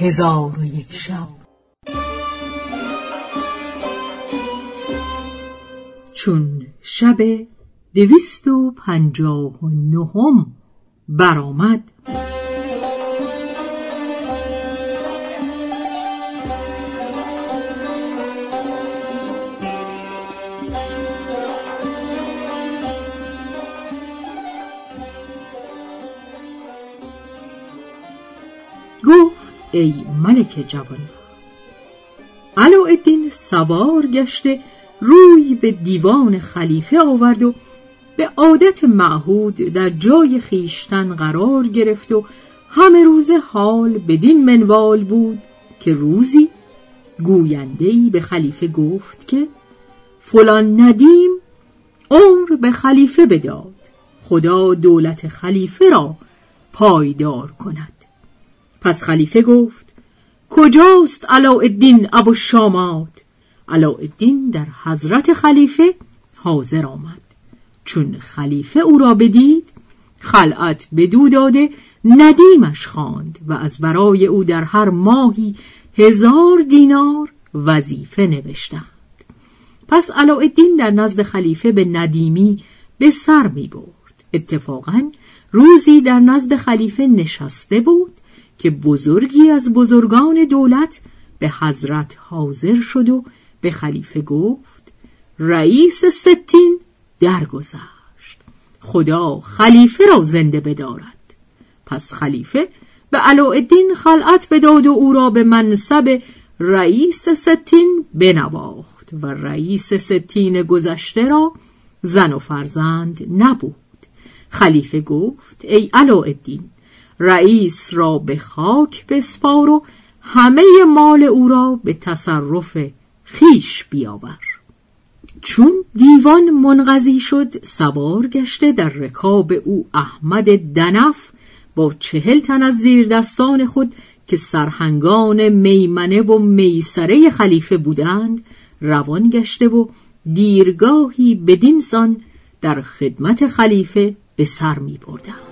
هزار و یک شب. چون شب دویست و پنجاه و نهم برآمد. ای ملک جوان. علاءالدین سوار گشته روی به دیوان خلیفه آورد و به عادت معهود در جای خیشتن قرار گرفت و همه روز حال بدین منوال بود که روزی گویندهی به خلیفه گفت که فلان ندیم عمر به خلیفه بداد خدا دولت خلیفه را پایدار کند. پس خلیفه گفت کجاست علاءالدین ابو شامات علاءالدین در حضرت خلیفه حاضر آمد. چون خلیفه او را بدید خلعت بدو داده ندیمش خواند و از برای او در هر ماهی هزار دینار وظیفه نوشتند. پس علاءالدین در نزد خلیفه به ندیمی به سر می برد اتفاقا روزی در نزد خلیفه نشسته بود که بزرگی از بزرگان دولت به حضرت حاضر شد و به خلیفه گفت رئیس ستین درگذشت. خدا خلیفه را زنده بدارد. پس خلیفه به علاءالدین خلعت بداد و او را به منصب رئیس ستین بنواخت و رئیس ستین گذشته را زن و فرزند نبود. خلیفه گفت ای علاءالدین رئیس را به خاک بسپار و همه مال او را به تصرف خیش بیاور چون دیوان منقضی شد سوار گشته در رکاب او احمد دنف با چهل تن از زیر دستان خود که سرهنگان میمنه و میسره خلیفه بودند روان گشته و دیرگاهی بدینسان در خدمت خلیفه به سر می بردند.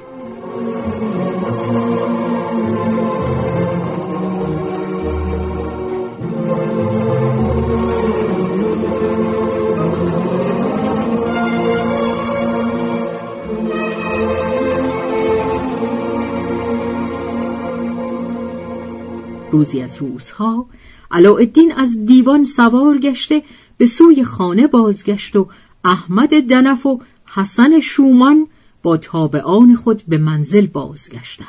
روزی از روزها. علاءالدین از دیوان سوار گشته به سوی خانه بازگشت و احمد دنف و حسن شومان با تابعان خود به منزل بازگشتند.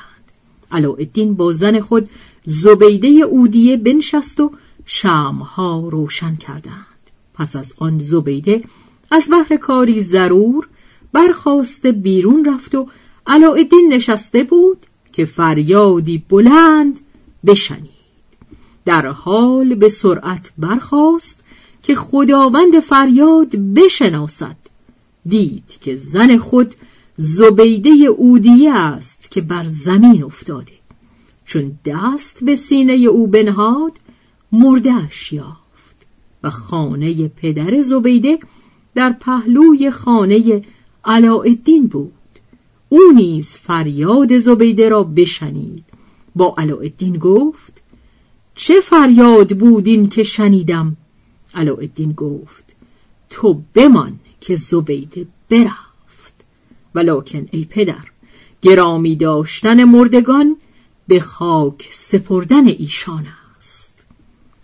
علاءالدین با زن خود زبیده اودیه بنشست و شمها روشن کردند. پس از آن زبیده از بهر کاری ضرور برخواست بیرون رفت و علاءالدین نشسته بود که فریادی بلند بشنید. در حال به سرعت برخاست که خداوند فریاد بشناسد. دید که زن خود زبیده اودیه است که بر زمین افتاده. چون دست به سینه او بنهاد مردهش یافت و خانه پدر زبیده در پهلوی خانه علاءالدین بود. او نیز فریاد زبیده را بشنید. با علاءالدین گفت چه فریاد بود این که شنیدم؟ علاءالدین گفت تو بمان که زبیده برفت. ولکن ای پدر گرامی داشتن مردگان به خاک سپردن ایشان است.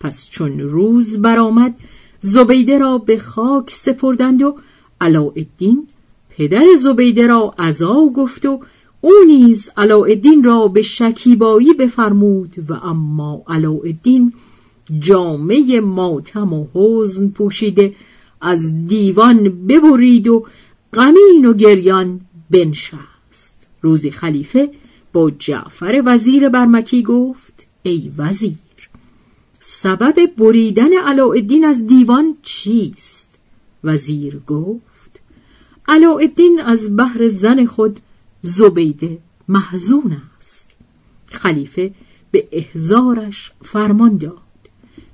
پس چون روز برآمد زبیده را به خاک سپردند و علاءالدین پدر زبیده را عزا گفت و او نیز علاءالدین را به شکیبایی بفرمود و اما علاءالدین جامعه ماتم و حزن پوشیده از دیوان ببرید و غمین و گریان بنشست. روزی خلیفه با جعفر وزیر برمکی گفت ای وزیر سبب بریدن علاءالدین از دیوان چیست؟ وزیر گفت علاءالدین از بحر زن خود زبیده محزون است. خلیفه به احزارش فرمان داد.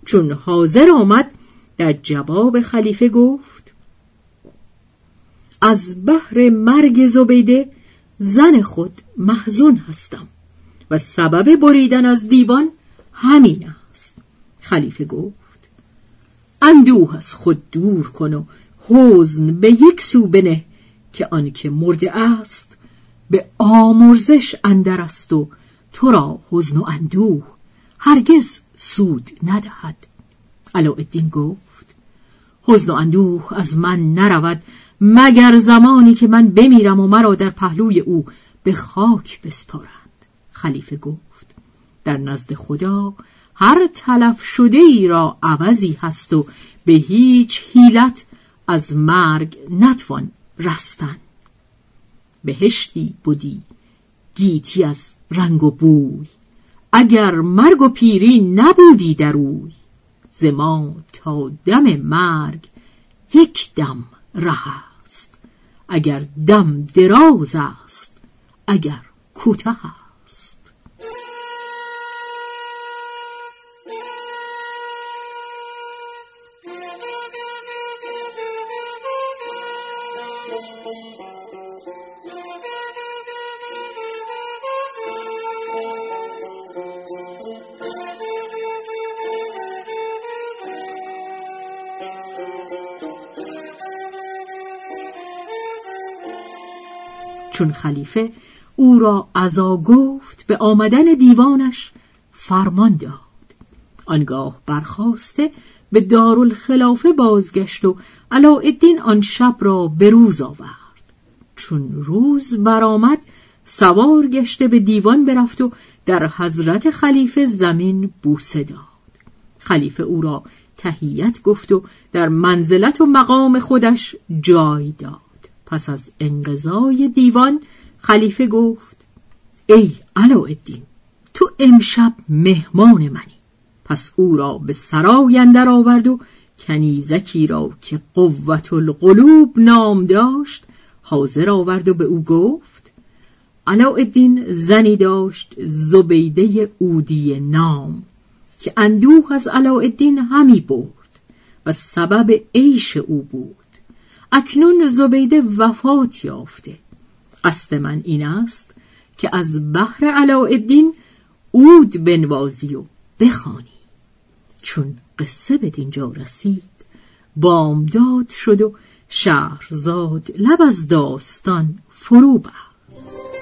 چون حاضر آمد در جواب خلیفه گفت از بحر مرگ زبیده زن خود محزون هستم و سبب بریدن از دیوان همین است. خلیفه گفت اندوه از خود دور کن و حزن به یک سو بنه که آنکه مرده است به آمرزش اندر است و تو را حزن و اندوه. هرگز سود ندهد. علاءالدین گفت حزن و اندوه از من نرود مگر زمانی که من بمیرم و مرا در پهلوی او به خاک بسپارند. خلیفه گفت در نزد خدا هر تلف شده ای را عوضی هست و به هیچ حیلت از مرگ نتوان رستن. بهشتی بودی. گیتی از رنگ و بوی. اگر مرگ و پیری نبودی در اوی. زما تا دم مرگ یک دم ره است. اگر دم دراز است اگر کوتاه است. چون خلیفه او را عزا گفت به آمدن دیوانش فرمان داد. آنگاه برخواسته به دارالخلافه بازگشت و علاءالدین آن شب را به روز آورد. چون روز برآمد سوار گشته به دیوان برفت و در حضرت خلیفه زمین بوسه داد. خلیفه او را تهیت گفت و در منزلت و مقام خودش جای داد. پس از انقضای دیوان خلیفه گفت ای علاءالدین تو امشب مهمان منی. پس او را به سرای اندر آورد و کنیزکی را که قوت القلوب نام داشت حاضر آورد و به او گفت علاءالدین زنی داشت زبیده اودی نام که اندوه از علاءالدین همی برد و سبب عیش او بود. اکنون زبیده وفات یافته. قصد من این است که از بحر علاءالدین اود بنوازی و بخوانی. چون قصه به دینجا رسید بامداد شد و شهرزاد لب از داستان فرو بست.